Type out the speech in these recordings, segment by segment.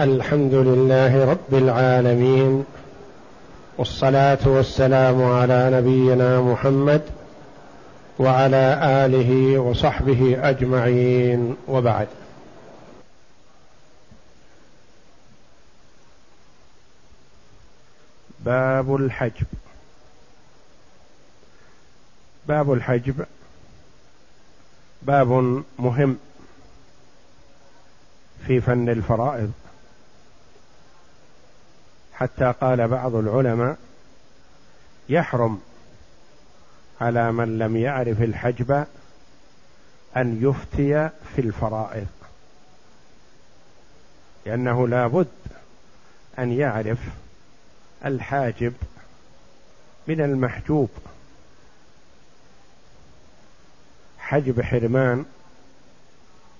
الحمد لله رب العالمين والصلاة والسلام على نبينا محمد وعلى آله وصحبه أجمعين وبعد. باب الحجب. باب الحجب باب مهم في فن الفرائض. حتى قال بعض العلماء يحرم على من لم يعرف الحجب أن يفتي في الفرائض لأنه لا بد أن يعرف الحاجب من المحجوب. حجب حرمان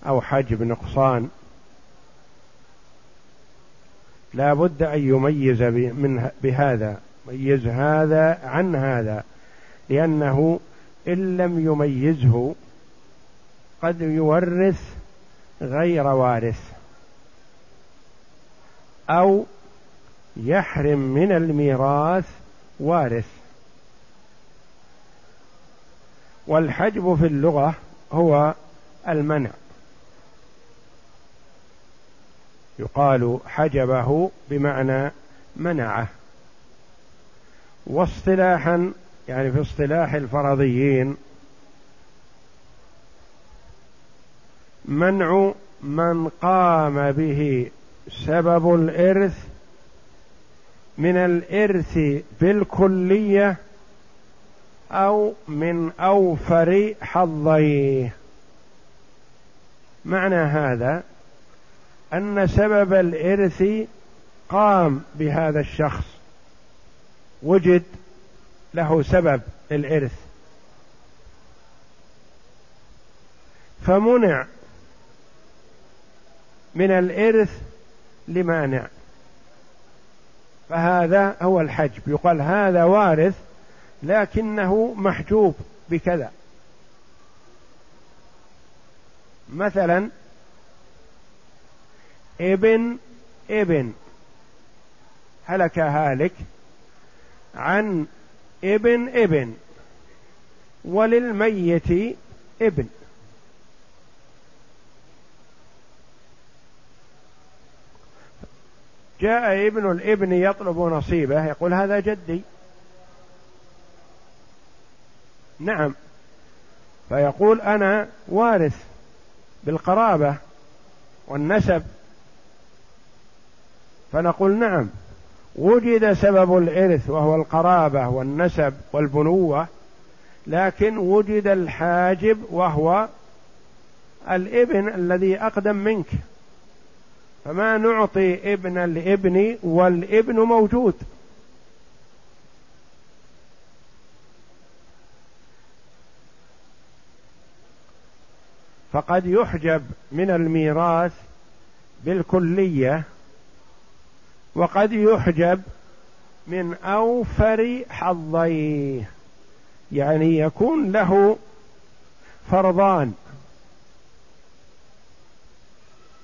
أو حجب نقصان لا بد أن يميز بهذا ميز هذا عن هذا لأنه إن لم يميزه قد يورث غير وارث أو يحرم من الميراث وارث. والحجب في اللغة هو المنع. يقال حجبه بمعنى منعه. واصطلاحا يعني في اصطلاح الفرضيين منع من قام به سبب الإرث من الإرث بالكلية أو من أوفر حظيه. معنى هذا أن سبب الإرث قام بهذا الشخص. وجد له سبب الارث فمنع من الإرث لمانع فهذا هو الحجب. يقال هذا وارث لكنه محجوب بكذا. مثلا ابن ابن. هلك هالك عن ابن ابن. وللميت ابن. جاء ابن الابن يطلب نصيبه يقول هذا جدي. نعم. فيقول أنا وارث بالقرابة والنسب فنقول نعم وجد سبب الإرث وهو القرابة والنسب والبنوة لكن وجد الحاجب وهو الإبن الذي أقدم منك. فما نعطي إبن الإبن والإبن موجود. فقد يحجب من الميراث بالكلية وقد يحجب من أوفر حظيه. يعني يكون له فرضان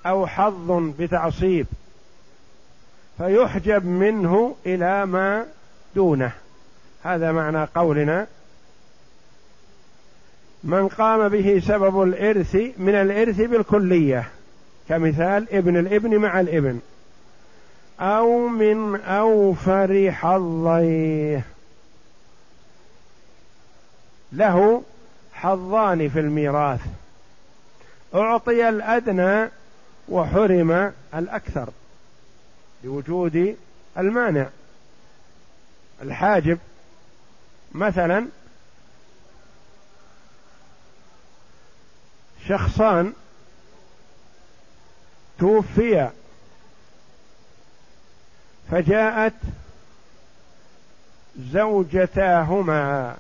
أو حظ بتعصيب فيحجب منه إلى ما دونه. هذا معنى قولنا. من قام به سبب الإرث من الإرث بالكلية كمثال ابن الابن مع الابن. أو من أوفر حظيه. له حظان في الميراث. أعطي الأدنى وحرم الأكثر لوجود المانع. الحاجب مثلا شخصان توفيا فجاءت زوجتاهما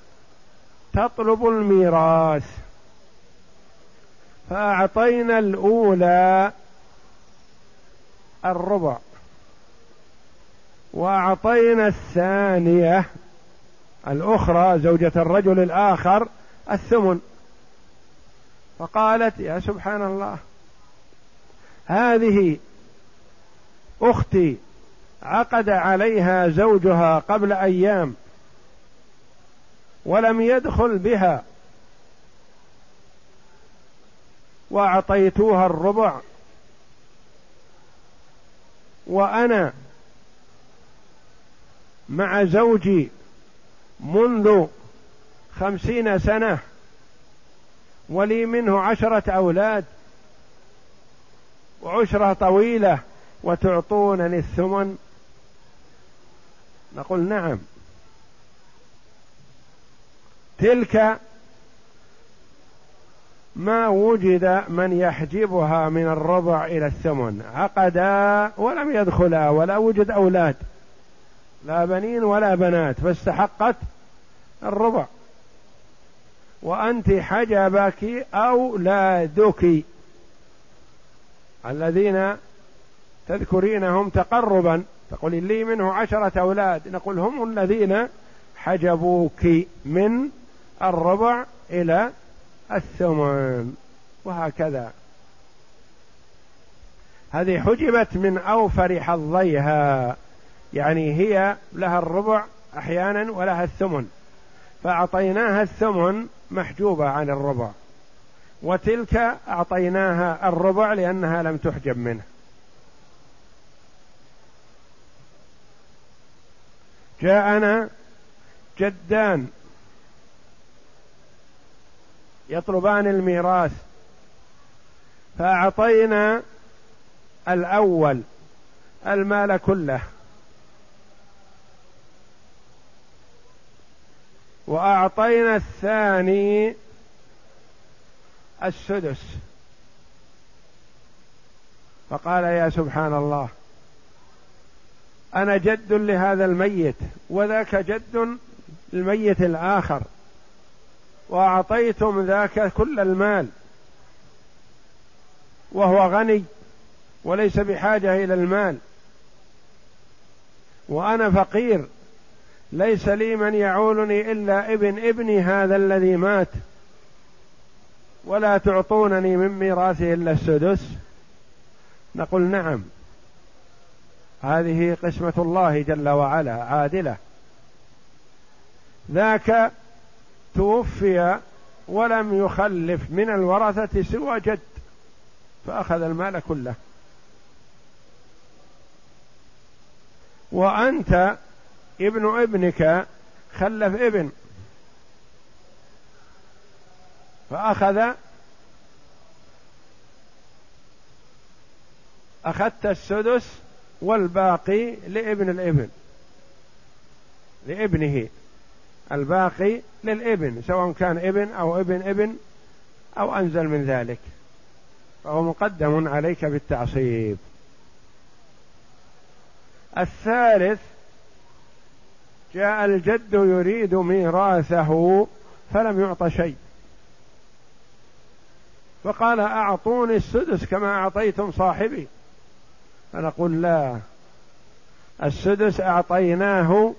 تطلب الميراث فأعطينا الأولى الربع وأعطينا الثانية الأخرى زوجة الرجل الآخر الثمن. فقالت يا سبحان الله هذه أختي عقد عليها زوجها قبل أيام ولم يدخل بها وأعطيتوها الربع وأنا مع زوجي منذ خمسين سنة ولي منه عشرة أولاد وعشرة طويلة وتعطونني الثمن نقول نعم. تلك ما وجد من يحجبها من الربع إلى الثمن. عقدا ولم يدخلا ولا وجد أولاد. لا بنين ولا بنات فاستحقت الربع وأنت حجبك أولادك. الذين تذكرينهم تقربا. تقول لي منه عشرة أولاد. نقول هم الذين حجبوك من الربع إلى الثمن. وهكذا. هذه حجبت من أوفر حظيها. يعني هي لها الربع أحيانا ولها الثمن. فأعطيناها الثمن محجوبة عن الربع. وتلك أعطيناها الربع لأنها لم تحجب منه. جاءنا جدان يطلبان الميراث فأعطينا الأول المال كله. وأعطينا الثاني السدس. فقال يا سبحان الله أنا جد لهذا الميت وذاك جد الميت الآخر وأعطيتم ذاك كل المال وهو غني وليس بحاجة إلى المال. وأنا فقير ليس لي من يعولني إلا ابن ابني هذا الذي مات ولا تعطونني من ميراثه إلا السدس. نقول نعم. هذه قسمة الله جل وعلا عادلة. ذاك توفي ولم يخلف من الورثة سوى جد فأخذ المال كله. وأنت ابن ابنك خلف ابن فأخذ أخذت السدس والباقي لابن الابن. لابنه. الباقي للابن سواء كان ابن أو ابن ابن أو أنزل من ذلك. فهو مقدم عليك بالتعصيب. الثالث جاء الجد يريد ميراثه فلم يعط شيء. فقال أعطوني السدس كما أعطيتم صاحبي. فنقول لا. السدس أعطيناه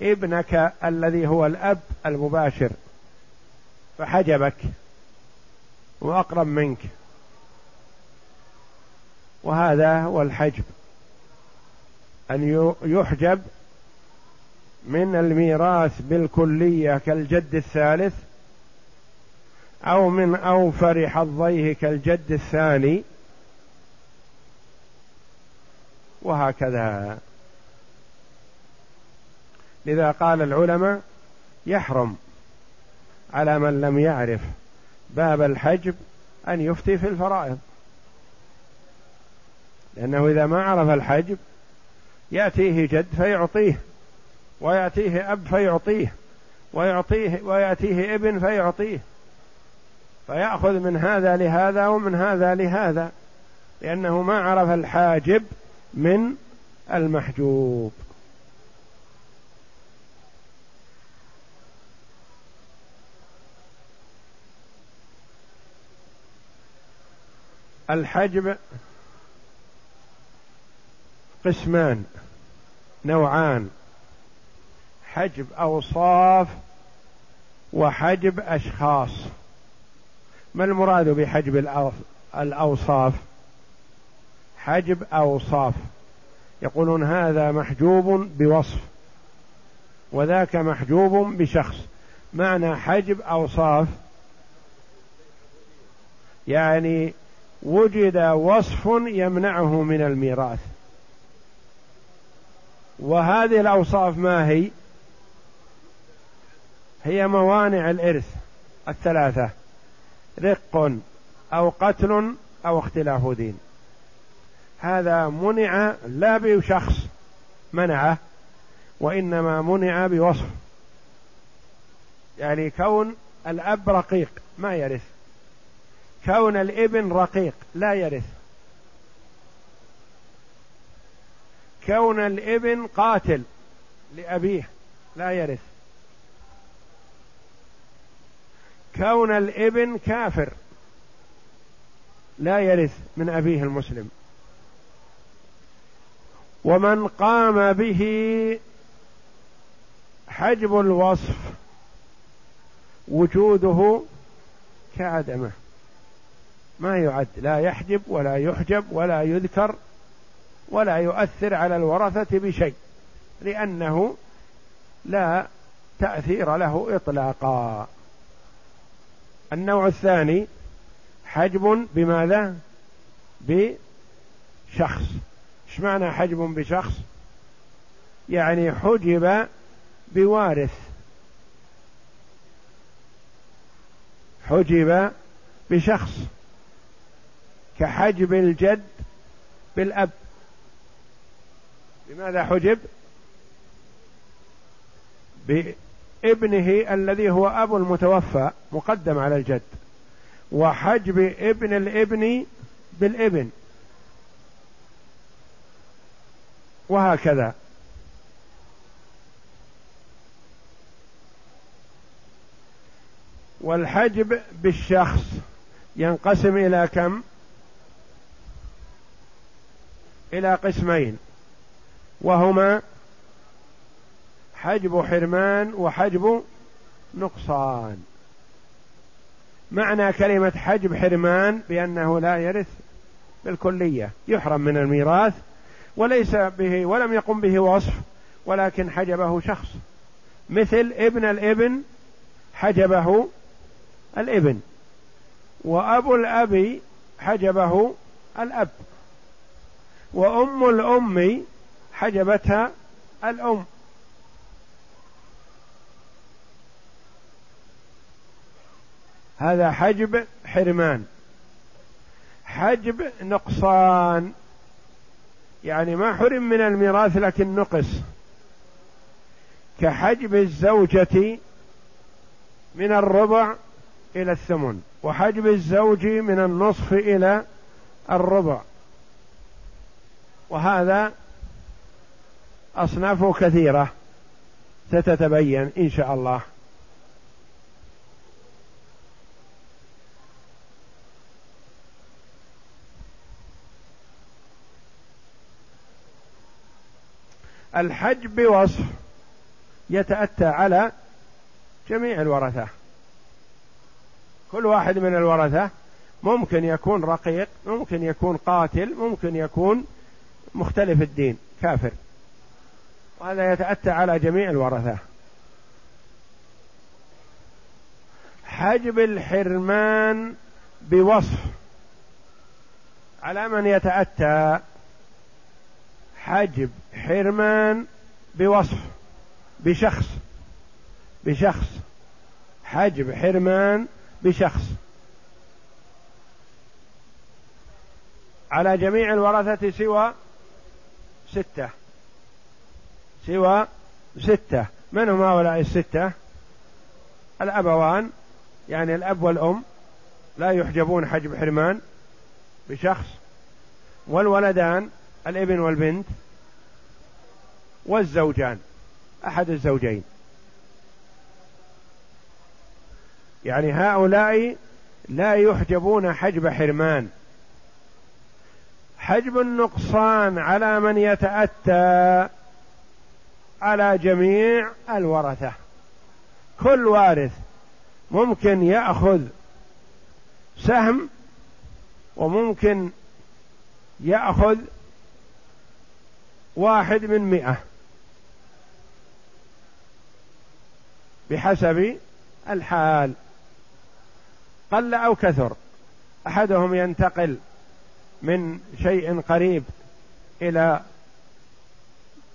ابنك الذي هو الأب المباشر. فحجبك. وأقرب منك. وهذا هو الحجب. أن يحجب من الميراث بالكلية كالجد الثالث أو من أوفر حظيه كالجد الثاني. وهكذا. لذا قال العلماء يحرم على من لم يعرف باب الحجب أن يفتي في الفرائض. لأنه إذا ما عرف الحجب يأتيه جد فيعطيه ويأتيه أب فيعطيه ويعطيه ويأتيه ابن فيعطيه. فيأخذ من هذا لهذا ومن هذا لهذا لأنه ما عرف الحاجب من المحجوب. الحجب قسمان نوعان حجب أوصاف وحجب أشخاص. ما المراد بحجب الأوصاف؟ حجب اوصاف يقولون هذا محجوب بوصف وذاك محجوب بشخص. معنى حجب اوصاف يعني وجد وصف يمنعه من الميراث. وهذه الأوصاف ما هي؟ هي موانع الإرث الثلاثة رق أو قتل أو اختلاف دين. هذا منع لا بشخص منعه وإنما منع بوصف. يعني كون الأب رقيق ما يرث. كون الإبن رقيق لا يرث. كون الإبن قاتل لأبيه لا يرث. كون الإبن كافر لا يرث من أبيه المسلم. ومن قام به حجب الوصف وجوده كعدمه. ما يعد لا يحجب ولا يحجب ولا يذكر ولا يؤثر على الورثة بشيء لأنه لا تأثير له إطلاقا. النوع الثاني حجب بماذا؟ بشخص. إيش معنى حجب بشخص؟ يعني حجب بوارث. حجب بشخص. كحجب الجد بالأب. بماذا حجب؟ بابنه الذي هو أبو المتوفى مقدم على الجد. وحجب ابن الابن بالابن. وهكذا. والحجب بالشخص ينقسم إلى كم؟ إلى قسمين. وهما حجب حرمان وحجب نقصان. معنى كلمة حجب حرمان بأنه لا يرث بالكلية. يحرم من الميراث وليس به ولم يقم به وصف ولكن حجبه شخص. مثل ابن الابن حجبه الابن وأبو الأب حجبه الأب وأم الأم حجبتها الأم. هذا حجب حرمان حجب نقصان. يعني ما حرم من الميراث لكن نقص. كحجب الزوجة من الربع إلى الثمن وحجب الزوج من النصف إلى الربع. وهذا أصنافه كثيرة ستتبين إن شاء الله. الحج بوصف يتأتى على جميع الورثة. كل واحد من الورثة ممكن يكون رقيق ممكن يكون قاتل ممكن يكون مختلف الدين كافر. وهذا يتأتى على جميع الورثة. حجب الحرمان بوصف على من يتأتى؟ حجب حرمان بوصف بشخص بشخص. حجب حرمان بشخص. على جميع الورثة سوى ستة. سوى ستة. من هم هؤلاء الستة؟ الأبوان يعني الأب والأم. لا يحجبون حجب حرمان بشخص. والولدان الابن والبنت والزوجان أحد الزوجين. يعني هؤلاء لا يحجبون حجب حرمان. حجب النقصان على من يتأتى على جميع الورثة. كل وارث ممكن يأخذ سهم وممكن يأخذ واحد من مئة. بحسب الحال. قل أو كثر. أحدهم ينتقل من شيء قريب إلى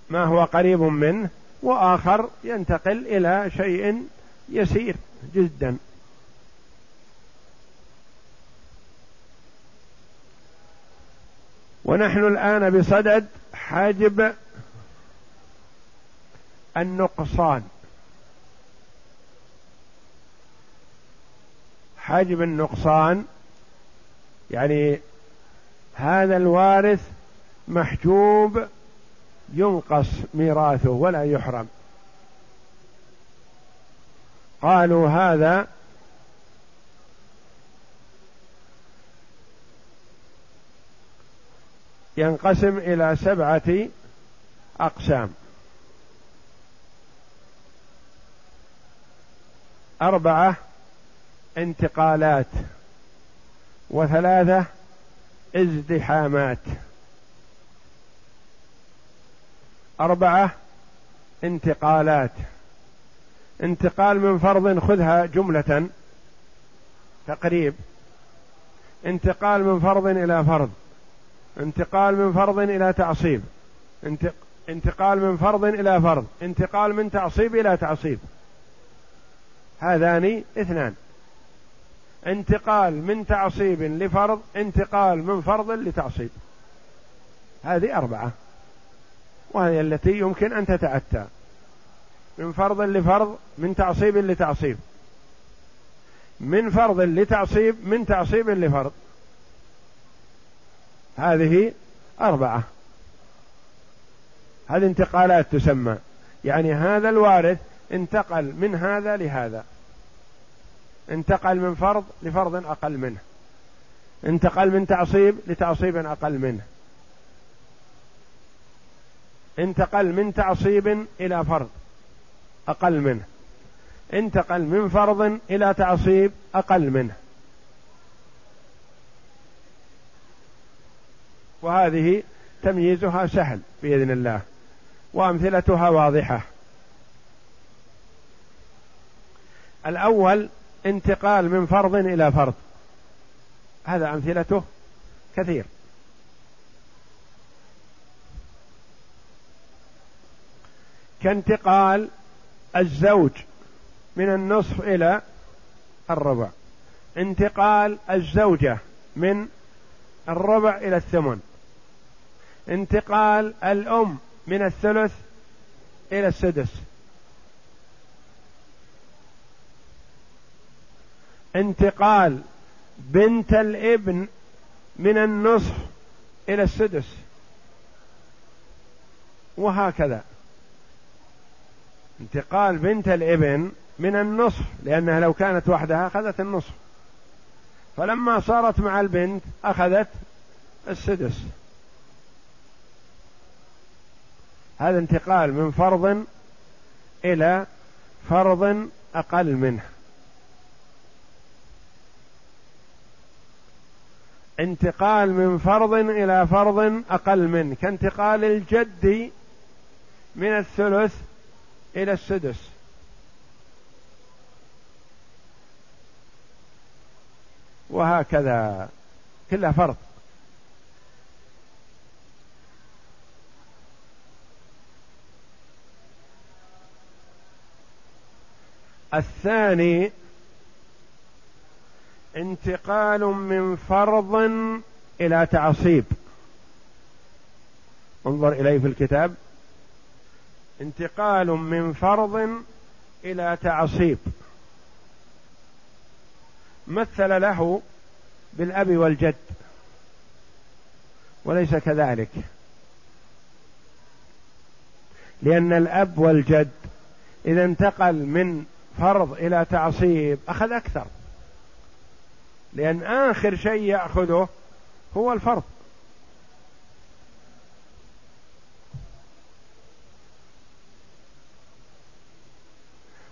ما هو قريب منه وآخر ينتقل إلى شيء يسير جدا. ونحن الآن بصدد حجب النقصان. حجب النقصان يعني هذا الوارث محجوب ينقص ميراثه ولا يحرم. قالوا هذا ينقسم إلى سبعة أقسام. أربعة انتقالات وثلاثة ازدحامات. أربعة انتقالات. انتقال من فرض خذها جملة تقريب. انتقال من فرض إلى فرض. انتقال من فرض إلى تعصيب. انتقال من فرض إلى فرض. انتقال من تعصيب إلى تعصيب. هذان اثنان. انتقال من تعصيب لفرض انتقال من فرض لتعصيب. هذه أربعة. وهي التي يمكن أن تتأتى. من فرض لفرض من تعصيب لتعصيب. من فرض لتعصيب من تعصيب لفرض. هذه أربعة. هذه انتقالات تسمى. يعني هذا الوارث انتقل من هذا لهذا. انتقل من فرض لفرض أقل منه. انتقل من تعصيب لتعصيب أقل منه. انتقل من تعصيب إلى فرض أقل منه. انتقل من فرض إلى تعصيب أقل منه. وهذه تمييزها سهل بإذن الله. وأمثلتها واضحة. الأول انتقال من فرض إلى فرض. هذا أمثلته كثير. كانتقال الزوج من النصف إلى الربع. انتقال الزوجة من الربع إلى الثمن. انتقال الأم من الثلث إلى السدس. انتقال بنت الابن من النصف إلى السدس. وهكذا. انتقال بنت الابن من النصف لأنها لو كانت وحدها أخذت النصف فلما صارت مع البنت أخذت السدس. هذا انتقال من فرض إلى فرض أقل منه. انتقال من فرض إلى فرض أقل منه كانتقال الجد من الثلث إلى السدس. وهكذا كلها فرض. الثاني انتقال من فرض إلى تعصيب. انظر إليه في الكتاب. انتقال من فرض إلى تعصيب. مثل له بالأب والجد. وليس كذلك. لأن الأب والجد إذا انتقل من فرض إلى تعصيب. أخذ أكثر. لأن آخر شيء يأخذه هو الفرض.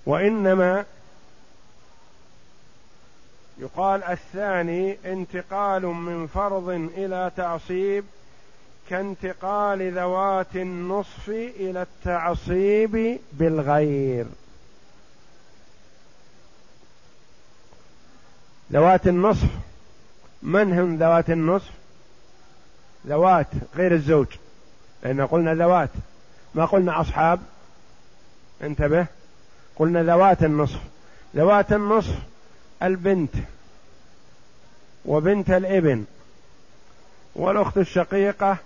وإنما يقال الثاني انتقال من فرض إلى تعصيب كانتقال ذوات النصف إلى التعصيب بالغير. ذوات النصف. من هم ذوات النصف؟ ذوات غير الزوج. لأن قلنا ذوات. ما قلنا أصحاب. انتبه. قلنا ذوات النصف. ذوات النصف البنت وبنت الابن والأخت الشقيقة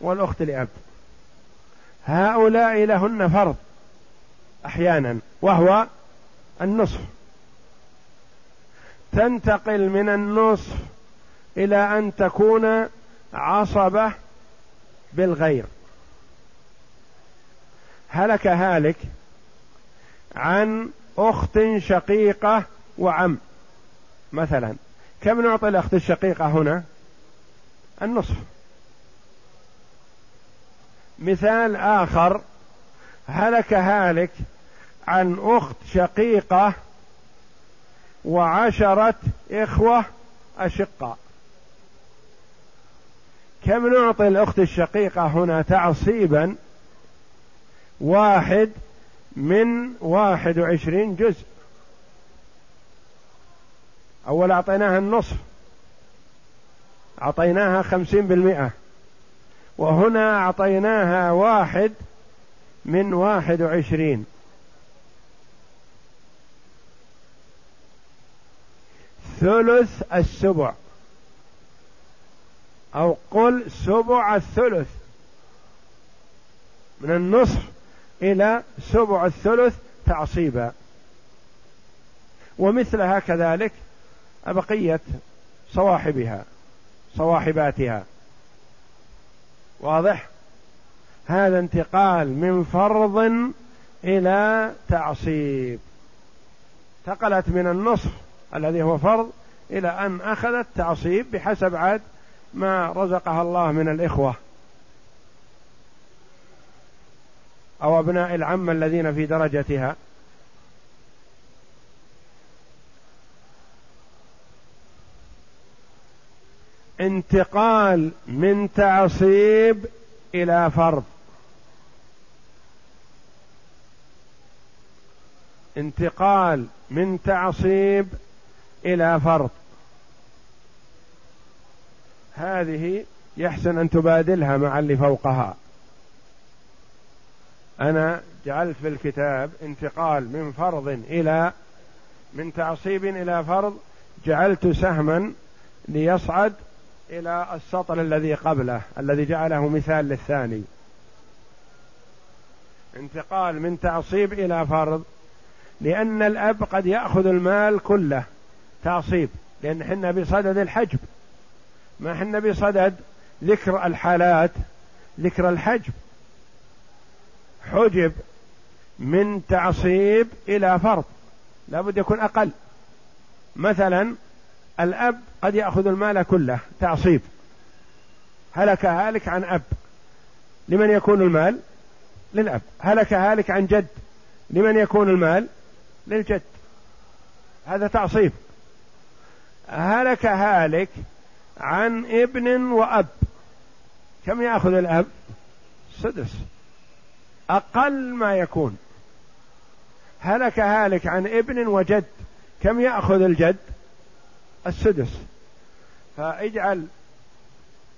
والأخت لأب هؤلاء لهن فرض أحيانا وهو النصف. تنتقل من النصف إلى أن تكون عصبة بالغير. هلك هالك عن أخت شقيقة وعم. مثلا كم نعطي الأخت الشقيقة هنا؟ النصف. مثال آخر هلك هالك عن أخت شقيقة وعشرة إخوة أشقاء. كم نعطي الأخت الشقيقة هنا تعصيبا؟ واحد من واحد وعشرين جزء. أول أعطيناها النصف أعطيناها خمسين بالمئة. وهنا أعطيناها واحد من واحد وعشرين. ثلث السبع. أو قل سبع الثلث. من النصف إلى سبع الثلث تعصيبا. ومثلها كذلك بقية صواحبها صواحباتها. واضح؟ هذا انتقال من فرض إلى تعصيب. انتقلت من النصف الذي هو فرض إلى أن أخذت تعصيب بحسب عاد ما رزقها الله من الإخوة. أو أبناء العم الذين في درجتها. انتقال من تعصيب إلى فرض. انتقال من تعصيب إلى فرض هذه يحسن أن تبادلها مع اللي فوقها. أنا جعلت في الكتاب انتقال من فرض إلى من تعصيب إلى فرض جعلت سهما ليصعد إلى السطر الذي قبله الذي جعله مثال للثاني. انتقال من تعصيب إلى فرض لأن الأب قد يأخذ المال كله. تعصيب لأن حنا بصدد الحجب. ما حنا بصدد ذكر الحالات ذكر الحجب. حجب من تعصيب إلى فرض لابد يكون أقل. مثلا الأب قد يأخذ المال كله تعصيب. هلك هالك عن أب. لمن يكون المال؟ للأب. هلك هالك عن جد. لمن يكون المال؟ للجد. هذا تعصيب. هلك هالك عن ابن وأب. كم يأخذ الأب؟ سدس. أقل ما يكون. هلك هالك عن ابن وجد. كم يأخذ الجد؟ السدس. فاجعل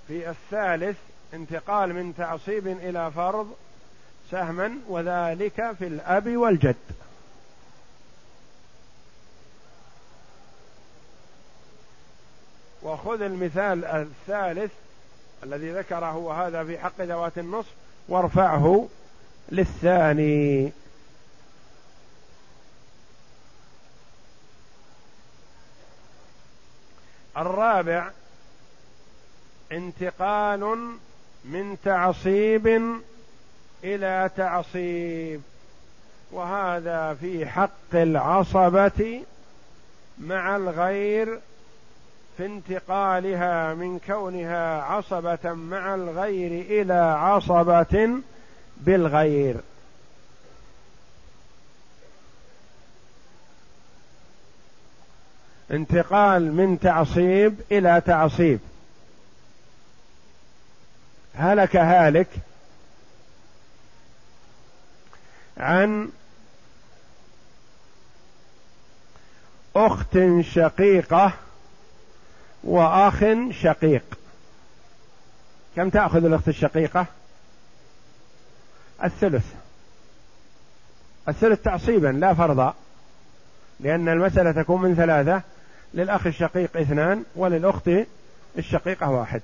في الثالث انتقال من تعصيب إلى فرض سهما وذلك في الأب والجد. وخذ المثال الثالث الذي ذكره وهذا في حق ذوات النصف وارفعه للثاني. الرابع انتقال من تعصيب إلى تعصيب وهذا في حق العصبة مع الغير في انتقالها من كونها عصبة مع الغير إلى عصبة بالغير. انتقال من تعصيب إلى تعصيب. هلك هالك عن أخت شقيقة وأخ شقيق. كم تأخذ الأخت الشقيقة؟ الثلث. الثلث تعصيبا لا فرضا. لأن المسألة تكون من ثلاثة للأخ الشقيق اثنان وللأخت الشقيقة واحد.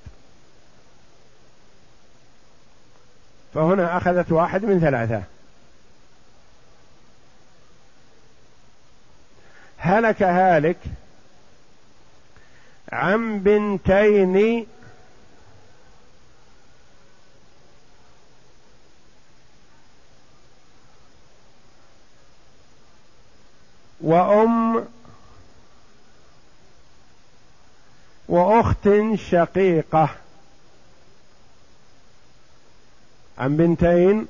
فهنا أخذت واحد من ثلاثة. هلك هالك عن بنتين وأم وأخت شقيقة. عن بنتين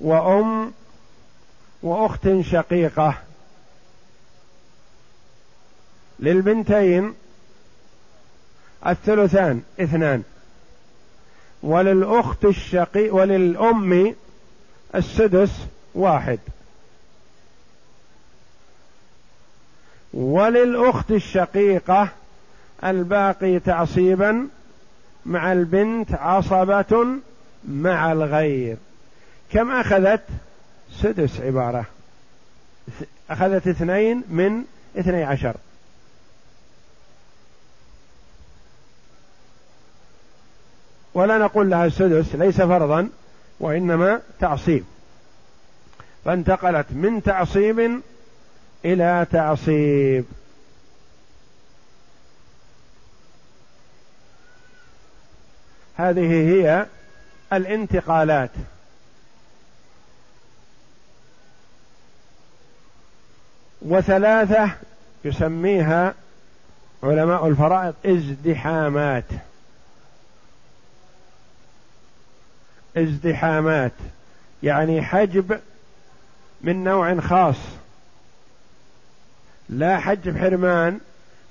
وأم وأخت شقيقة. للبنتين الثلثان اثنان. وللأخت الشقي وللأم السدس واحد. وللأخت الشقيقة الباقي تعصيبا مع البنت عصبة مع الغير. كم أخذت؟ سدس عبارة. أخذت اثنين من اثني عشر. ولا نقول لها السدس ليس فرضا وإنما تعصيب. فانتقلت من تعصيب إلى تعصيب. هذه هي الانتقالات. وثلاثة يسميها علماء الفرائض ازدحامات. ازدحامات يعني حجب من نوع خاص. لا حجب حرمان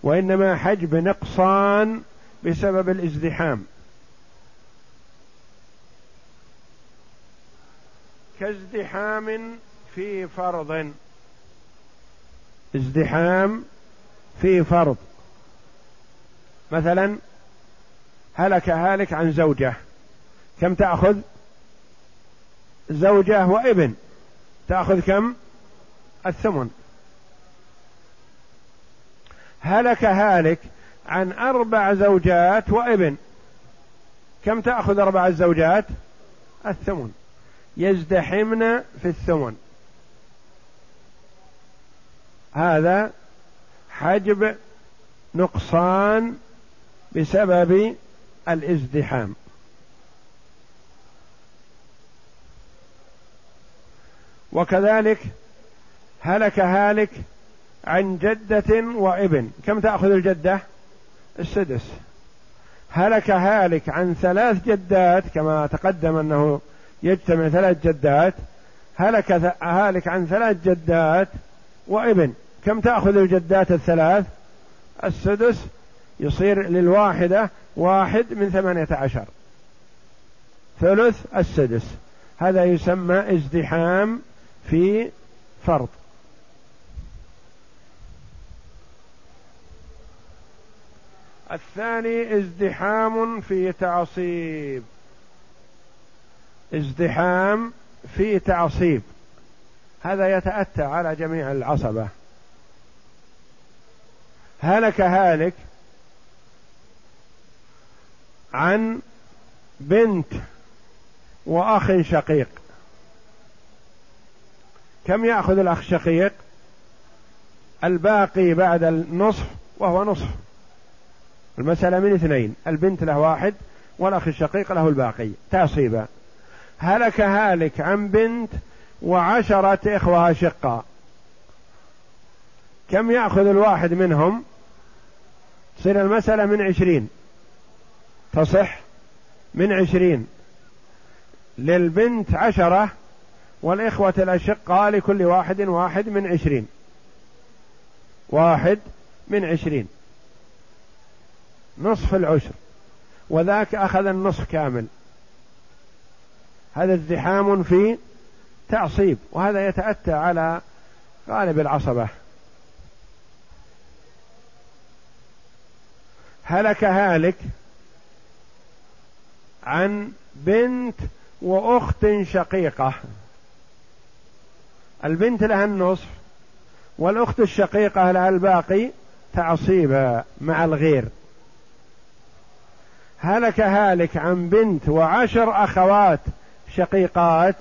وإنما حجب نقصان بسبب الازدحام. كازدحام في فرض. ازدحام في فرض. مثلا هلك هالك عن زوجة كم تأخذ؟ زوجة وابن. تأخذ كم؟ الثمن. هلك هالك عن أربع زوجات وابن. كم تأخذ أربع الزوجات؟ الثمن. يزدحمن في الثمن. هذا حجب نقصان بسبب الازدحام. وكذلك هلك هالك عن جدة وابن. كم تأخذ الجدة؟ السدس. هلك هالك عن ثلاث جدات كما تقدم أنه يجتمع ثلاث جدات. هلك هالك عن ثلاث جدات وابن. كم تأخذ الجدات الثلاث؟ السدس يصير للواحدة واحد من ثمانية عشر. ثلث السدس. هذا يسمى ازدحام في فرض. الثاني ازدحام في تعصيب. ازدحام في تعصيب. هذا يتأتى على جميع العصبة. هلك هالك عن بنت وأخ شقيق. كم يأخذ الأخ الشقيق الباقي بعد النصف وهو نصف. المسألة من اثنين البنت له واحد والأخ الشقيق له الباقي تعصيبا. هلك هالك عن بنت وعشرة إخوة أشقاء. كم يأخذ الواحد منهم؟ تصير المسألة من عشرين. تصح؟ من عشرين. للبنت عشرة والإخوة الأشقاء لكل واحد واحد من عشرين. واحد من عشرين. نصف العشر. وذاك أخذ النصف كامل. هذا ازدحام في تعصيب وهذا يتأتى على غالب العصبة. هلك هالك عن بنت وأخت شقيقة. البنت لها النصف والأخت الشقيقة لها الباقي تعصيبا مع الغير. هلك هالك عن بنت وعشر أخوات شقيقات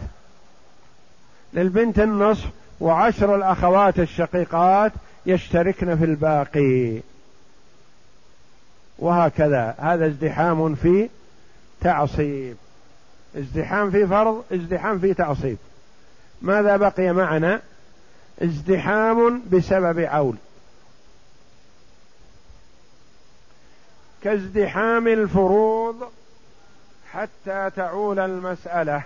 للبنت النصف وعشر الأخوات الشقيقات يشتركن في الباقي. وهكذا. هذا ازدحام في تعصيب. ازدحام في فرض ازدحام في تعصيب. ماذا بقي معنا؟ ازدحام بسبب عول. كازدحام الفروض حتى تعول المسألة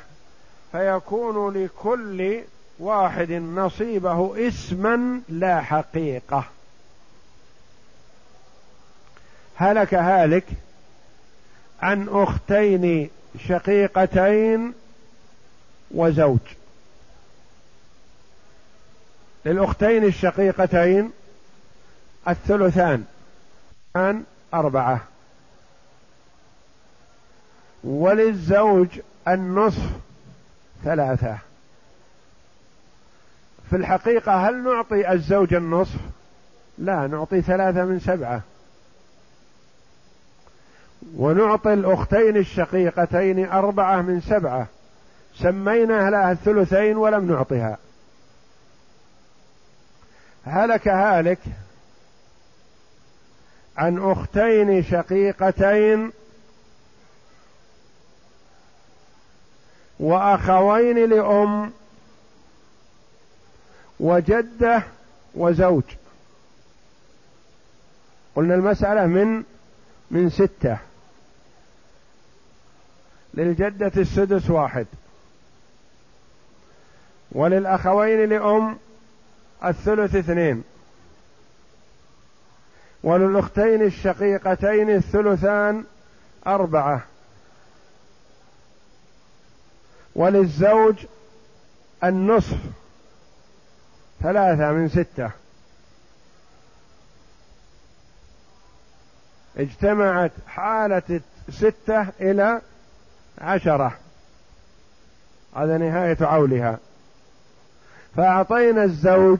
فيكون لكل واحد نصيبه اسما لا حقيقة. هلك هالك عن أختين شقيقتين وزوج. للأختين الشقيقتين الثلثان عن أربعة. وللزوج النصف ثلاثة. في الحقيقة هل نعطي الزوج النصف؟ لا نعطي ثلاثة من سبعة. ونعطي الأختين الشقيقتين أربعة من سبعة. سمينا لها الثلثين ولم نعطها. هلك هالك عن أختين شقيقتين وأخوين لأم وجدة وزوج. قلنا المسألة من من ستة. للجدة السدس واحد. وللأخوين لأم الثلث اثنين. وللأختين الشقيقتين الثلثان أربعة. وللزوج النصف ثلاثة من ستة. اجتمعت حالة ستة إلى عشرة. هذا نهاية عولها. فأعطينا الزوج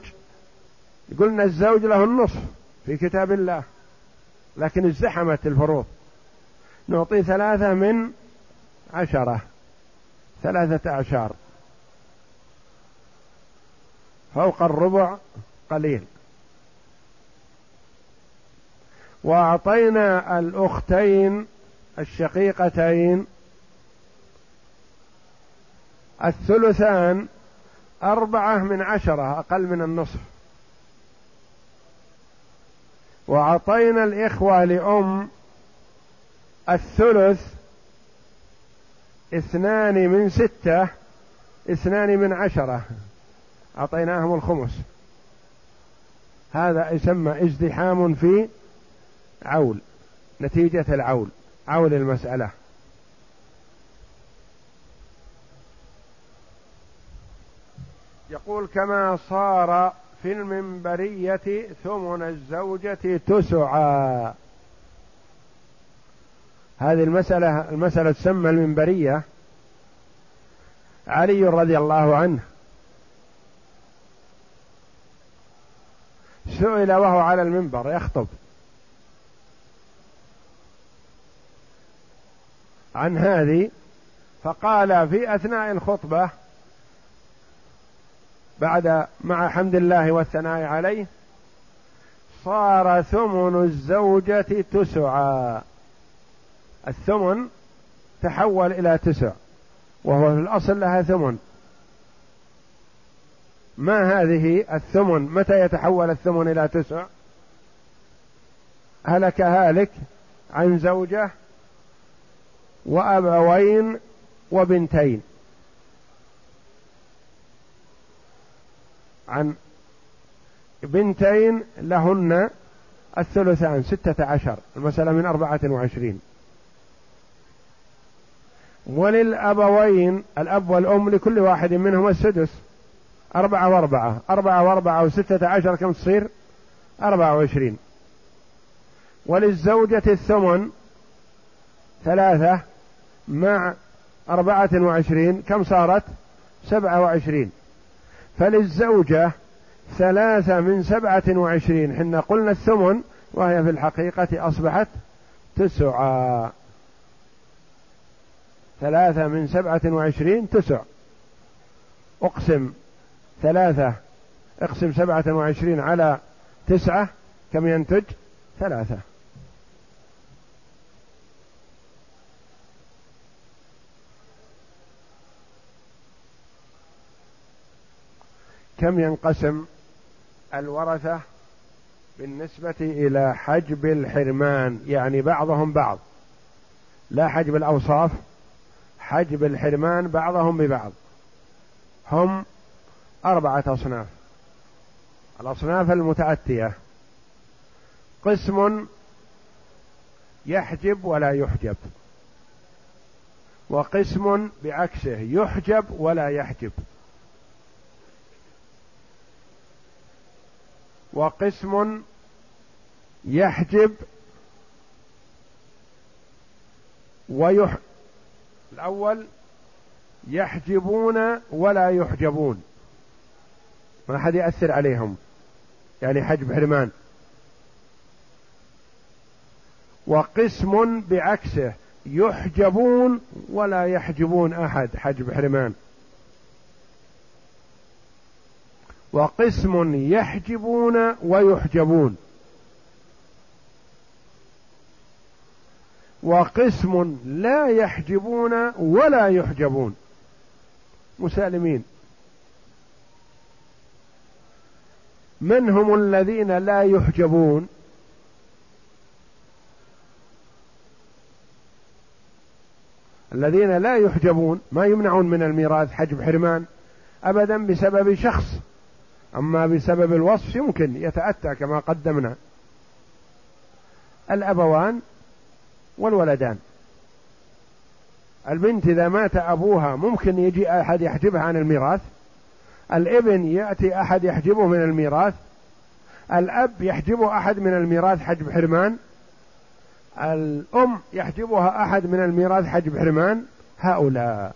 قلنا الزوج له النصف في كتاب الله لكن ازدحمت الفروض. نعطي ثلاثة من عشرة ثلاثة أعشار فوق الربع قليل. وأعطينا الأختين الشقيقتين الثلثان أربعة من عشرة أقل من النصف. وأعطينا الإخوة لأم الثلث اثنان من ستة اثنان من عشرة. أعطيناهم الخمس. هذا يسمى ازدحام في عول نتيجة العول عول المسألة. يقول كما صار في المنبرية ثمن الزوجة تسعى هذه المسألة المسألة تسمى المنبرية. علي رضي الله عنه سئل وهو على المنبر يخطب. عن هذه فقال في أثناء الخطبة بعد مع حمد الله والثناء عليه صار ثمن الزوجة تسعا. الثمن تحول إلى تسع وهو في الأصل لها ثمن. ما هذه الثمن؟ متى يتحول الثمن إلى تسع؟ هلك هالك عن زوجة وأبوين وبنتين. عن بنتين لهن الثلثان ستة عشر المسألة من أربعة وعشرين. وللأبوين الأب والأم لكل واحد منهما السدس أربعة وأربعة أربعة وأربعة وستة عشر كم تصير؟ أربعة وعشرين. وللزوجة الثمن ثلاثة مع أربعة وعشرين كم صارت؟ سبعة وعشرين. فللزوجة ثلاثة من سبعة وعشرين. حنا قلنا الثمن وهي في الحقيقة أصبحت تسعة ثلاثة من سبعة وعشرين تسع. أقسم ثلاثة أقسم سبعة وعشرين على تسعة كم ينتج؟ ثلاثة. كم ينقسم الورثة بالنسبة إلى حجب الحرمان؟ يعني بعضهم بعض. لا حجب الأوصاف حجب الحرمان بعضهم ببعض. هم أربعة أصناف. الأصناف المتأتية قسم يحجب ولا يحجب. وقسم بعكسه يحجب ولا يحجب. وقسم يحجب ويح الأول يحجبون ولا يحجبون. ما أحد يأثر عليهم. يعني حجب حرمان. وقسم بعكسه يحجبون ولا يحجبون أحد حجب حرمان. وقسم يحجبون ويحجبون. وقسم لا يحجبون ولا يحجبون. مسالمين. من هم الذين لا يحجبون؟ الذين لا يحجبون ما يمنعون من الميراث حجب حرمان ابدا بسبب شخص. أما بسبب الوصف يمكن يتأتى كما قدمنا. الأبوان والولدان. البنت إذا مات أبوها ممكن يجي أحد يحجبها عن الميراث. الابن يأتي أحد يحجبه من الميراث. الأب يحجبه أحد من الميراث حجب حرمان. الأم يحجبها أحد من الميراث حجب حرمان. هؤلاء.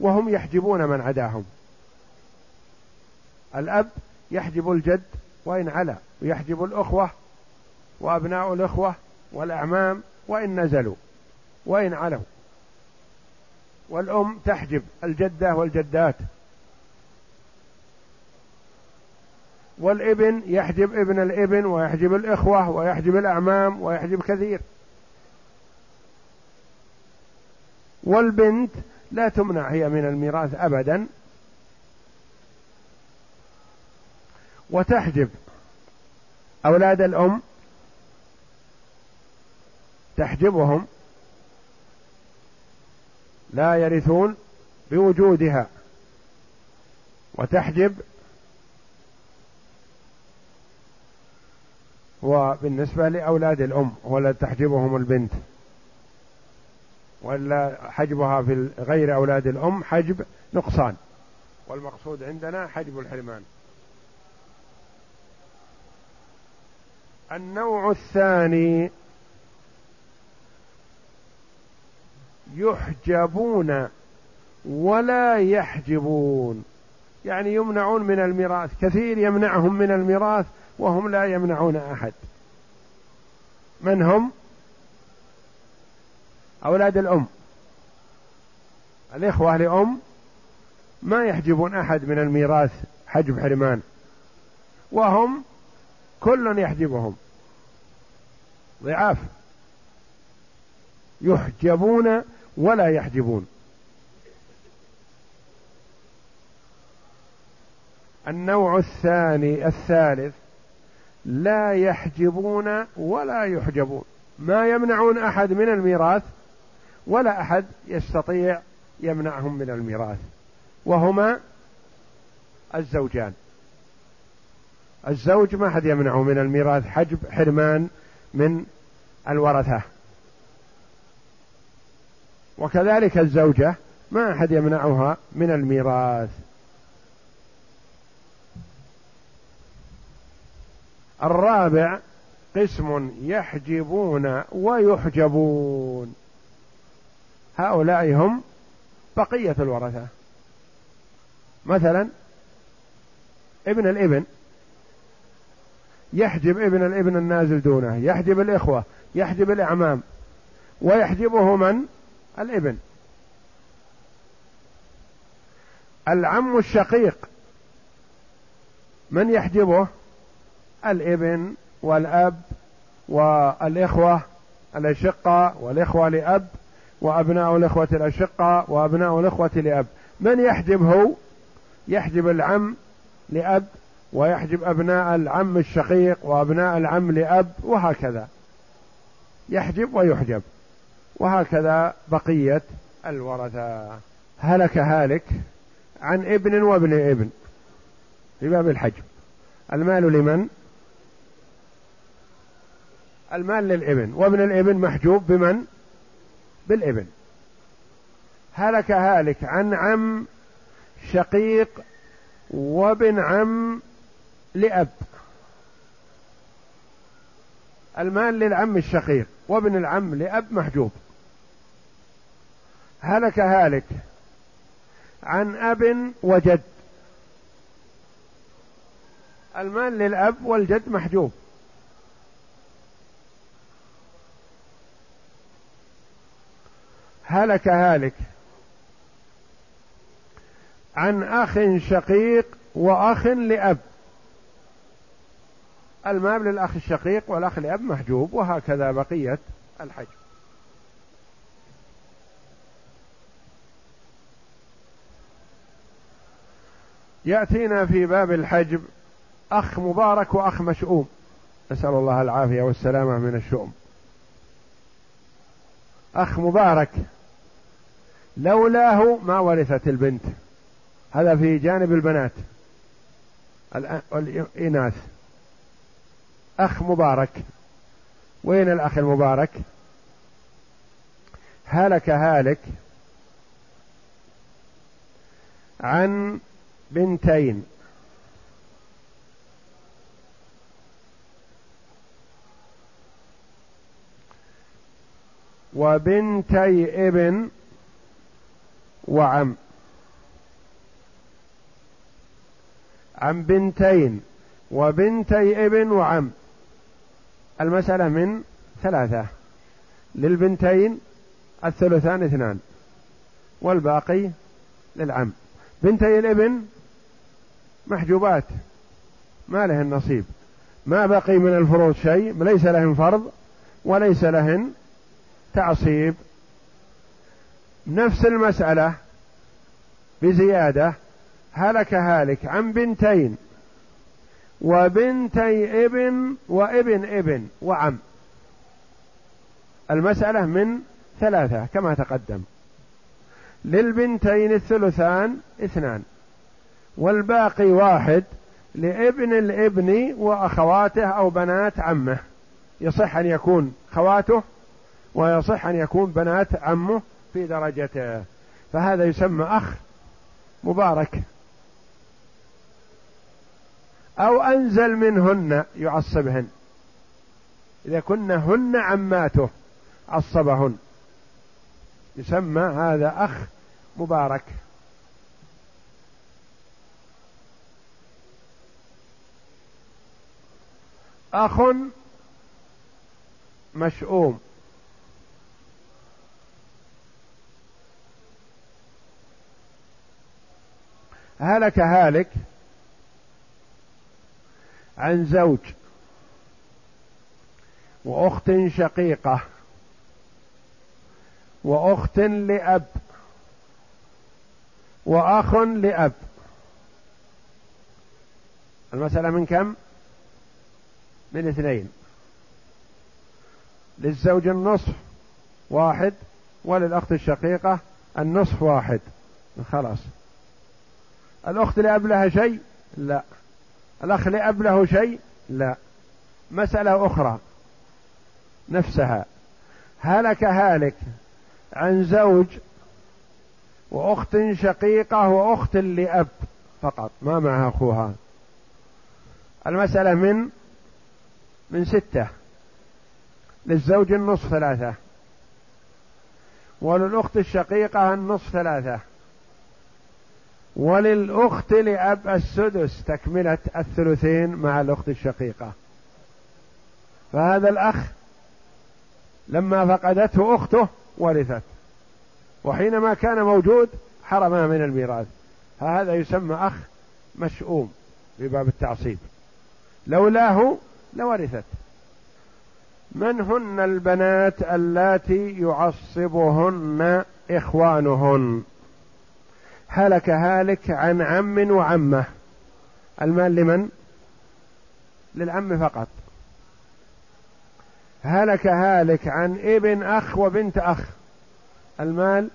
وهم يحجبون من عداهم. الأب يحجب الجد وإن علا ويحجب الأخوة وأبناء الأخوة والأعمام وإن نزلوا وإن علوا. والأم تحجب الجدة والجدات. والابن يحجب ابن الابن ويحجب الإخوة ويحجب الأعمام ويحجب كثير. والبنت لا تمنع هي من الميراث أبدا. وتحجب. أولاد الأم تحجبهم لا يرثون بوجودها وتحجب وبالنسبة لأولاد الأم ولا تحجبهم البنت ولا حجبها في غير أولاد الأم حجب نقصان. والمقصود عندنا حجب الحرمان. النوع الثاني يحجبون ولا يحجبون يعني يمنعون من الميراث كثير يمنعهم من الميراث وهم لا يمنعون أحد. من هم؟ أولاد الأم. الإخوة لأم ما يحجبون أحد من الميراث حجب حرمان. وهم كل يحجبهم. ضعاف. يحجبون ولا يحجبون. النوع الثاني الثالث لا يحجبون ولا يحجبون. ما يمنعون أحد من الميراث ولا أحد يستطيع يمنعهم من الميراث. وهما الزوجان. الزوج ما حد يمنعه من الميراث حجب حرمان من الورثة. وكذلك الزوجة ما أحد يمنعها من الميراث. الرابع قسم يحجبون ويحجبون. هؤلاء هم بقية الورثة. مثلا ابن الإبن. يحجب ابن الابن النازل دونه يحجب الإخوة يحجب الأعمام ويحجبه من؟ الابن. العم الشقيق من يحجبه؟ الابن والأب والإخوة الأشقة والإخوة لأب وأبناء الإخوة الأشقة وأبناء الإخوة لأب. من يحجبه؟ يحجب العم لأب ويحجب أبناء العم الشقيق وأبناء العم لأب وهكذا. يحجب ويحجب. وهكذا بقية الورثة. هلك هالك عن ابن وابن ابن في باب الحجب. المال لمن؟ المال للابن. وابن الابن محجوب بمن؟ بالابن. هلك هالك عن عم شقيق وابن عم لأب. المال للعم الشقيق وابن العم لأب محجوب. هلك هالك عن أب وجد. المال للأب والجد محجوب. هلك هالك عن أخ شقيق وأخ لأب. المال للأخ الشقيق والأخ لأب محجوب وهكذا بقية الحج. يأتينا في باب الحجب أخ مبارك وأخ مشؤوم. نسأل الله العافية والسلامة من الشؤم. أخ مبارك لولاه ما ورثت البنت. هذا في جانب البنات. الإناث أخ مبارك. وين الأخ المبارك؟ هلك هالك عن بنتين. وبنتي ابن وعم. عن بنتين. وبنتي ابن وعم. المسألة من ثلاثة. للبنتين الثلثان اثنان والباقي للعم. بنتي الابن محجوبات ما لهن نصيب. ما بقي من الفروض شيء ليس لهن فرض وليس لهن تعصيب. نفس المسألة بزيادة هلك هالك عن بنتين. وبنتي ابن وابن ابن وعم. المسألة من ثلاثة كما تقدم. للبنتين الثلثان اثنان والباقي واحد لابن الابن وأخواته أو بنات عمه. يصح أن يكون خواته ويصح أن يكون بنات عمه في درجته. فهذا يسمى أخ مبارك. أو أنزل منهن يعصبهن. إذا كن هن عماته عصبهن. يسمى هذا أخ مبارك. أخ مشؤوم. هلك هالك عن زوج وأخت شقيقة وأخت لأب وأخ لأب. المسألة من كم؟ من اثنين. للزوج النصف واحد وللأخت الشقيقة النصف واحد. خلاص. الأخت لأب لها شيء؟ لا. الأخ لأب له شيء؟ لا. مسألة أخرى. نفسها. هلك هالك عن زوج وأخت شقيقة وأخت لأب فقط ما معها أخوها. المسألة من من ستة. للزوج النصف ثلاثة. وللأخت الشقيقة النصف ثلاثة. وللأخت لأب السدس تكملة الثلثين مع الأخت الشقيقة. فهذا الأخ لما فقدته أخته ورثت. وحينما كان موجود حرمها من الميراث. فهذا يسمى أخ مشؤوم في باب التعصيب. لولاه لورثت. من هن البنات اللاتي يعصبهن إخوانهن؟ هلك هالك عن عم وعمة. المال لمن؟ للعم فقط. هلك هالك عن ابن أخ وبنت أخ. المال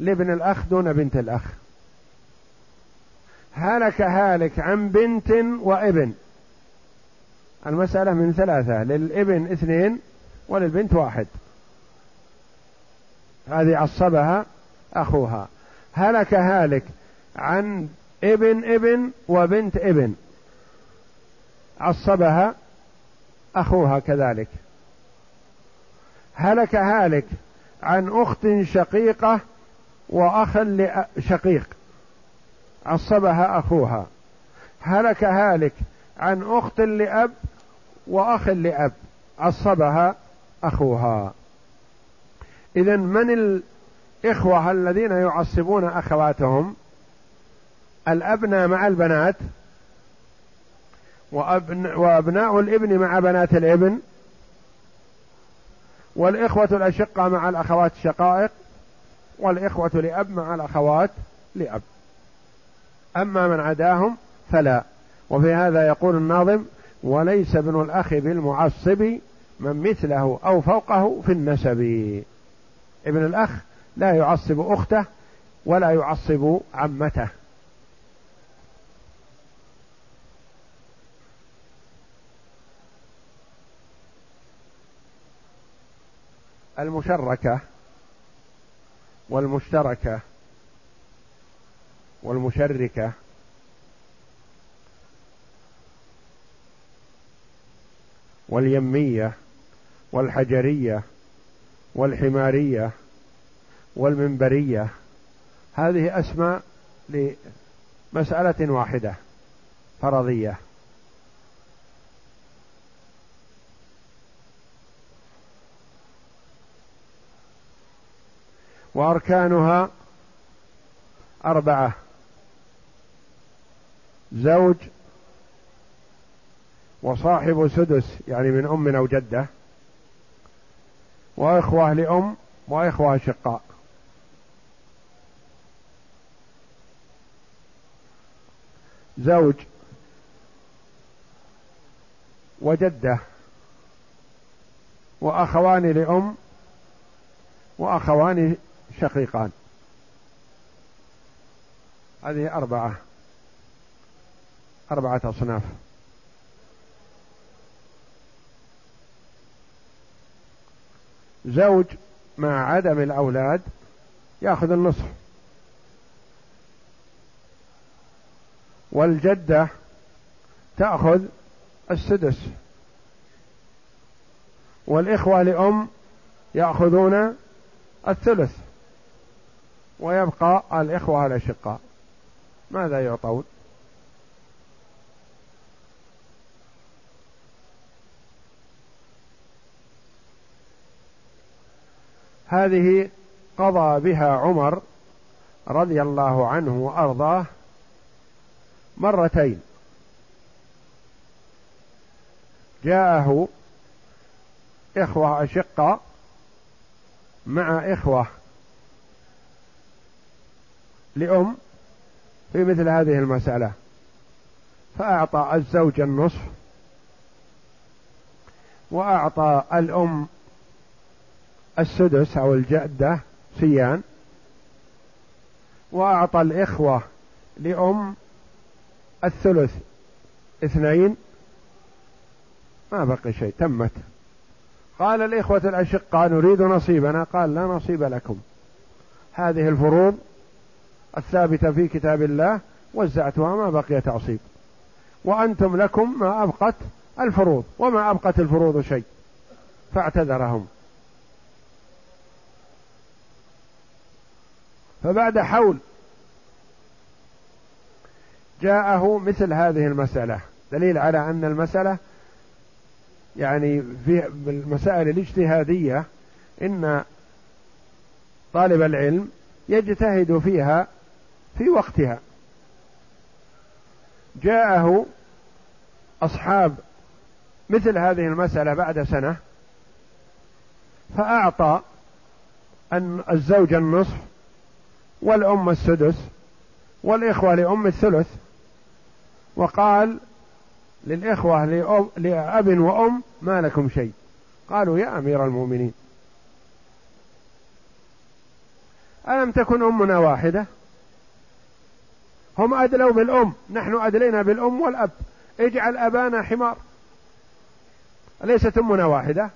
لابن الأخ دون بنت الأخ. هلك هالك عن بنت وابن. المسألة من ثلاثة للابن اثنين وللبنت واحد. هذه عصبها أخوها. هلك هالك عن ابن ابن وبنت ابن. عصبها أخوها كذلك. هلك هالك عن أخت شقيقة وأخ شقيق. عصبها أخوها. هلك هالك عن أخت لأب وأخ لأب. عصبها أخوها. إذا من الإخوة الذين يعصبون أخواتهم الأبناء مع البنات وأبناء الإبن مع بنات الإبن والإخوة الأشقة مع الأخوات الشقائق والإخوة لأب مع الأخوات لأب. أما من عداهم فلا. وفي هذا يقول الناظم وليس ابن الأخ بالمعصب من مثله أو فوقه في النسب. ابن الأخ لا يعصب أخته ولا يعصب عمته. المشركة والمشتركة والمشركة واليمية والحجرية والحمارية والمنبرية. هذه أسماء لمسألة واحدة فرضية. وأركانها أربعة. زوج وصاحب سدس يعني من أم أو جدة. وإخوة لأم وإخوة شقاء زوج وجدة وأخوان لأم وأخوان شقيقان. هذه أربعة أربعة أصناف. زوج مع عدم الأولاد يأخذ النصف. والجدة تأخذ السدس. والإخوة لأم يأخذون الثلث ويبقى الإخوة الأشقاء. ماذا يعطون؟ هذه قضى بها عمر رضي الله عنه وأرضاه مرتين. جاءه إخوة أشقة مع إخوة لأم في مثل هذه المسألة. فأعطى الزوج النصف وأعطى الأم السدس أو الجدة سيان. وأعطى الإخوة لأم الثلث. اثنين. ما بقي شيء. تمت. قال الإخوة الأشقاء نريد نصيبنا. قال لا نصيب لكم. هذه الفروض الثابتة في كتاب الله وزعتها ما بقي تعصيب. وأنتم لكم ما أبقت الفروض وما أبقت الفروض شيء. فاعتذرهم. فبعد حول جاءه مثل هذه المسألة. دليل على أن المسألة يعني في المسائل الاجتهادية إن طالب العلم يجتهد فيها في وقتها. جاءه أصحاب مثل هذه المسألة بعد سنة فأعطى أن الزوج النصف والأم السدس والإخوة لأم الثلث وقال للإخوة لأب وأم ما لكم شيء. قالوا يا أمير المؤمنين. ألم تكن أمنا واحدة؟ هم أدلوا بالأم نحن أدلينا بالأم والأب. اجعل أبانا حمار. أليست أمنا واحدة؟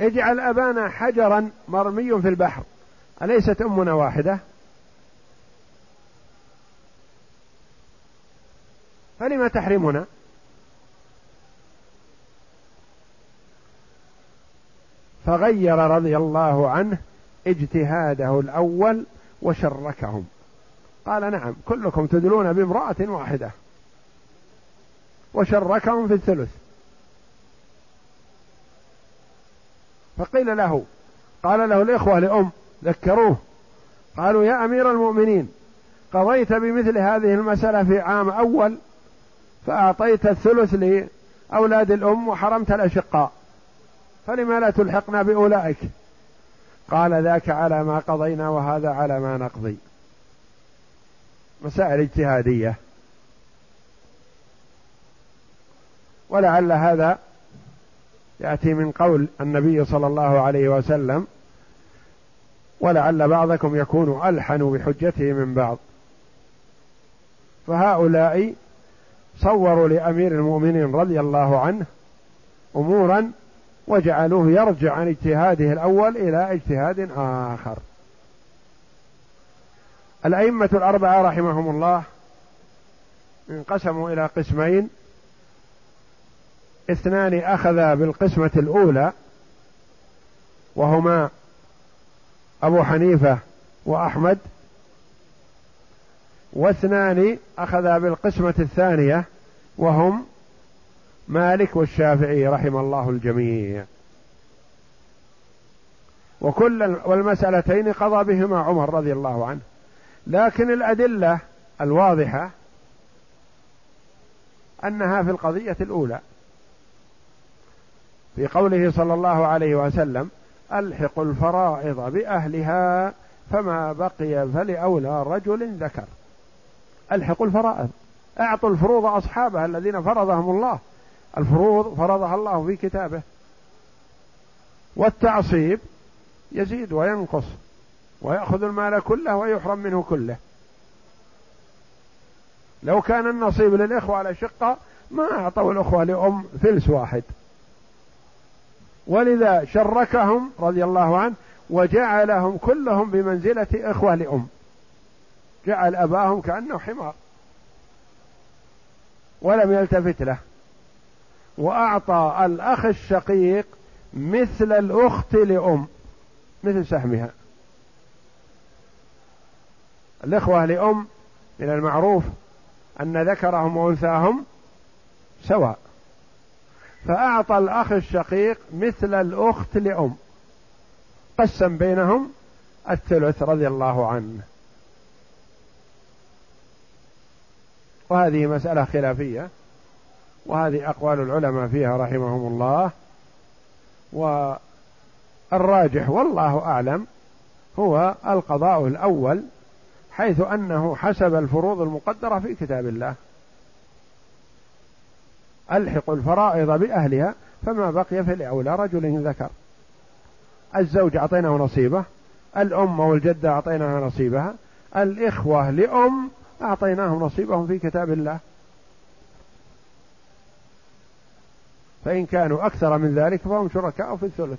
اجعل أبانا حجرا مرمي في البحر. أليست أمنا واحدة؟ فلم تحرمنا؟ فغير رضي الله عنه اجتهاده الأول وشركهم. قال نعم كلكم تدلون بامرأة واحدة. وشركهم في الثلث. فقيل له قال له الإخوة لأم ذكروه. قالوا يا أمير المؤمنين قضيت بمثل هذه المسألة في عام أول؟ فأعطيت الثلث لأولاد الأم وحرمت الأشقاء. فلما لا تلحقنا بأولئك؟ قال ذاك على ما قضينا وهذا على ما نقضي. مسائل اجتهادية. ولعل هذا يأتي من قول النبي صلى الله عليه وسلم. ولعل بعضكم يكون ألحن بحجته من بعض. فهؤلاء صوروا لأمير المؤمنين رضي الله عنه أمورا وجعلوه يرجع عن اجتهاده الأول إلى اجتهاد آخر. الأئمة الأربعة رحمهم الله انقسموا إلى قسمين. اثنان أخذا بالقسمة الأولى وهما أبو حنيفة وأحمد واثنان أخذا بالقسمة الثانية وهم مالك والشافعي رحم الله الجميع. وكل والمسألتين قضى بهما عمر رضي الله عنه. لكن الأدلة الواضحة أنها في القضية الأولى. في قوله صلى الله عليه وسلم ألحق الفرائض بأهلها فما بقي فلأولى رجل ذكر. ألحقوا الفرائض. أعطوا الفروض أصحابها الذين فرضهم الله. الفروض فرضها الله في كتابه. والتعصيب يزيد وينقص ويأخذ المال كله ويحرم منه كله. لو كان النصيب للإخوة على شقة ما أعطوا الأخوة لأم فلس واحد. ولذا شركهم رضي الله عنه وجعلهم كلهم بمنزلة إخوة لأم. جعل أباهم كأنه حمار. ولم يلتفت له. وأعطى الأخ الشقيق مثل الأخت لأم. مثل سهمها. الإخوة لأم من المعروف أن ذكرهم وأنثاهم سواء. فأعطى الأخ الشقيق مثل الأخت لأم. قسم بينهم الثلث رضي الله عنه. وهذه مسألة خلافية وهذه أقوال العلماء فيها رحمهم الله. والراجح والله أعلم هو القضاء الأول حيث أنه حسب الفروض المقدرة في كتاب الله. ألحق الفرائض بأهلها فما بقي فلأولى رجل ذكر. الزوج أعطيناه نصيبه الأم والجدة أعطيناها نصيبها الإخوة لأم أعطيناهم نصيبهم في كتاب الله. فإن كانوا أكثر من ذلك فهم شركاء في الثلث.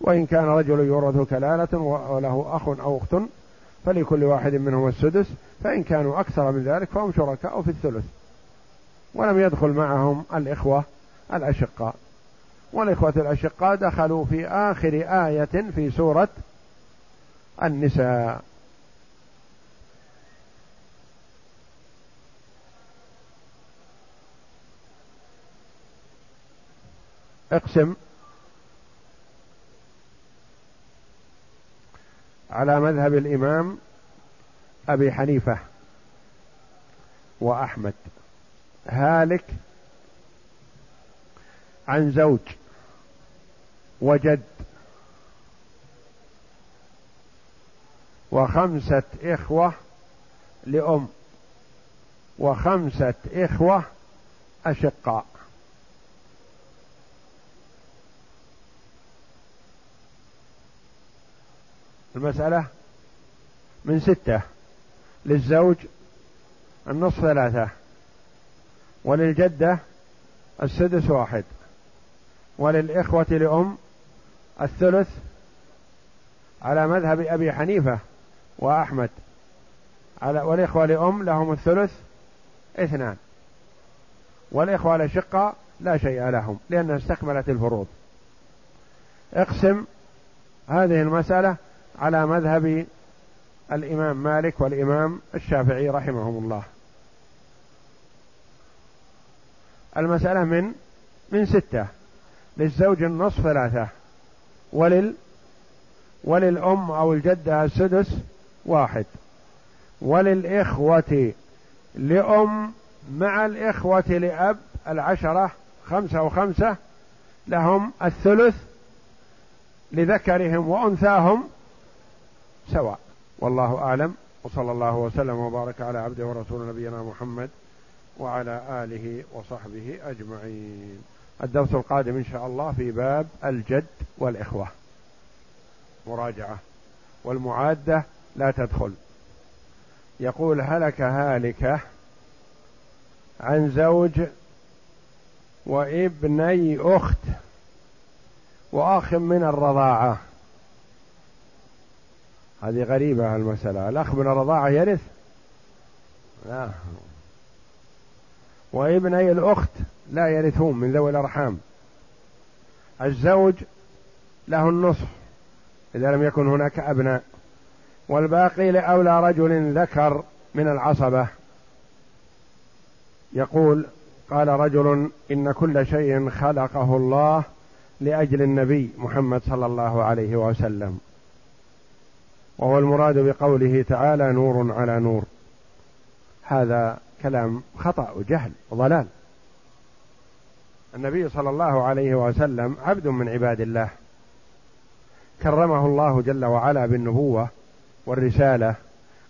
وإن كان رجل يورث كلالة وله أخ أو أخت فلكل واحد منهم السدس فإن كانوا أكثر من ذلك فهم شركاء في الثلث. ولم يدخل معهم الإخوة الأشقاء. والإخوة الأشقاء دخلوا في آخر آية في سورة النساء. اقسم على مذهب الإمام أبي حنيفة وأحمد. هالك عن زوج وجد وخمسة إخوة لأم وخمسة إخوة أشقاء. المسألة من ستة للزوج النصف ثلاثة وللجدة السدس واحد وللإخوة لأم الثلث على مذهب أبي حنيفة. وأحمد. على والإخوة لأم لهم الثلث اثنان. والإخوة الأشقة لا شيء لهم لأنها استكملت الفروض. اقسم هذه المسألة على مذهب الإمام مالك والإمام الشافعي رحمهم الله. المسألة من من ستة. للزوج النصف ثلاثة. ولل وللأم أو الجدة السدس واحد. وللإخوة لأم مع الإخوة لأب العشرة خمسة وخمسة لهم الثلث لذكرهم وأنثاهم سواء. والله أعلم. وصلى الله وسلم وبارك على عبده ورسول نبينا محمد وعلى آله وصحبه أجمعين. الدرس القادم إن شاء الله في باب الجد والإخوة. مراجعة والمعادة لا تدخل. يقول هلك هالكة عن زوج وابني أخت وأخ من الرضاعة. هذه غريبة المسألة. الأخ من الرضاعة يرث؟ لا. وابني الأخت لا يرثون من ذوي الأرحام. الزوج له النصف. إذا لم يكن هناك أبناء. والباقي لأولى رجل ذكر من العصبة. يقول قال رجل إن كل شيء خلقه الله لأجل النبي محمد صلى الله عليه وسلم. وهو المراد بقوله تعالى نور على نور. هذا كلام خطأ وجهل وضلال. النبي صلى الله عليه وسلم عبد من عباد الله. كرمه الله جل وعلا بالنبوة والرسالة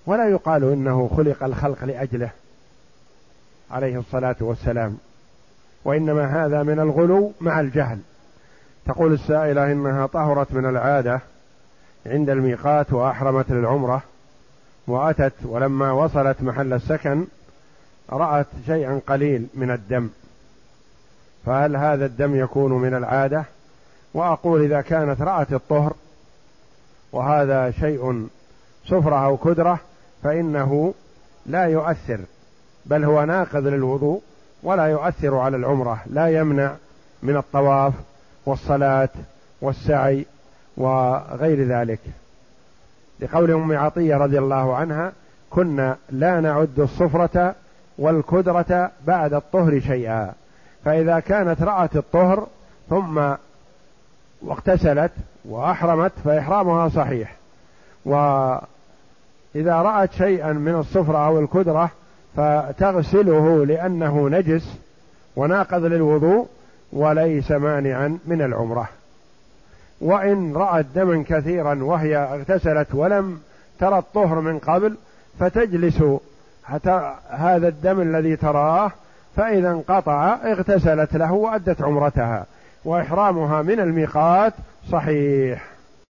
ولا يقال إنه خلق الخلق لأجله عليه الصلاة والسلام. وإنما هذا من الغلو مع الجهل. تقول السائلة إنها طهرت من العادة عند الميقات وأحرمت للعمرة وأتت ولما وصلت محل السكن رأت شيئا قليل من الدم. فهل هذا الدم يكون من العادة؟ وأقول إذا كانت رأت الطهر وهذا شيء صفرة أو كدرة فإنه لا يؤثر بل هو ناقض للوضوء ولا يؤثر على العمرة لا يمنع من الطواف والصلاة والسعي وغير ذلك. لقول أم عطية رضي الله عنها كنا لا نعد الصفرة والكدرة بعد الطهر شيئا فإذا كانت رأت الطهر ثم واغتسلت وأحرمت فإحرامها صحيح. وإذا رأت شيئا من الصفرة أو الكدرة فتغسله لأنه نجس وناقض للوضوء وليس مانعا من العمرة. وإن رأت دما كثيرا وهي اغتسلت ولم ترى الطهر من قبل فتجلس حتى هذا الدم الذي تراه فإذا انقطع اغتسلت له وأدت عمرتها وإحرامها من الميقات صحيح.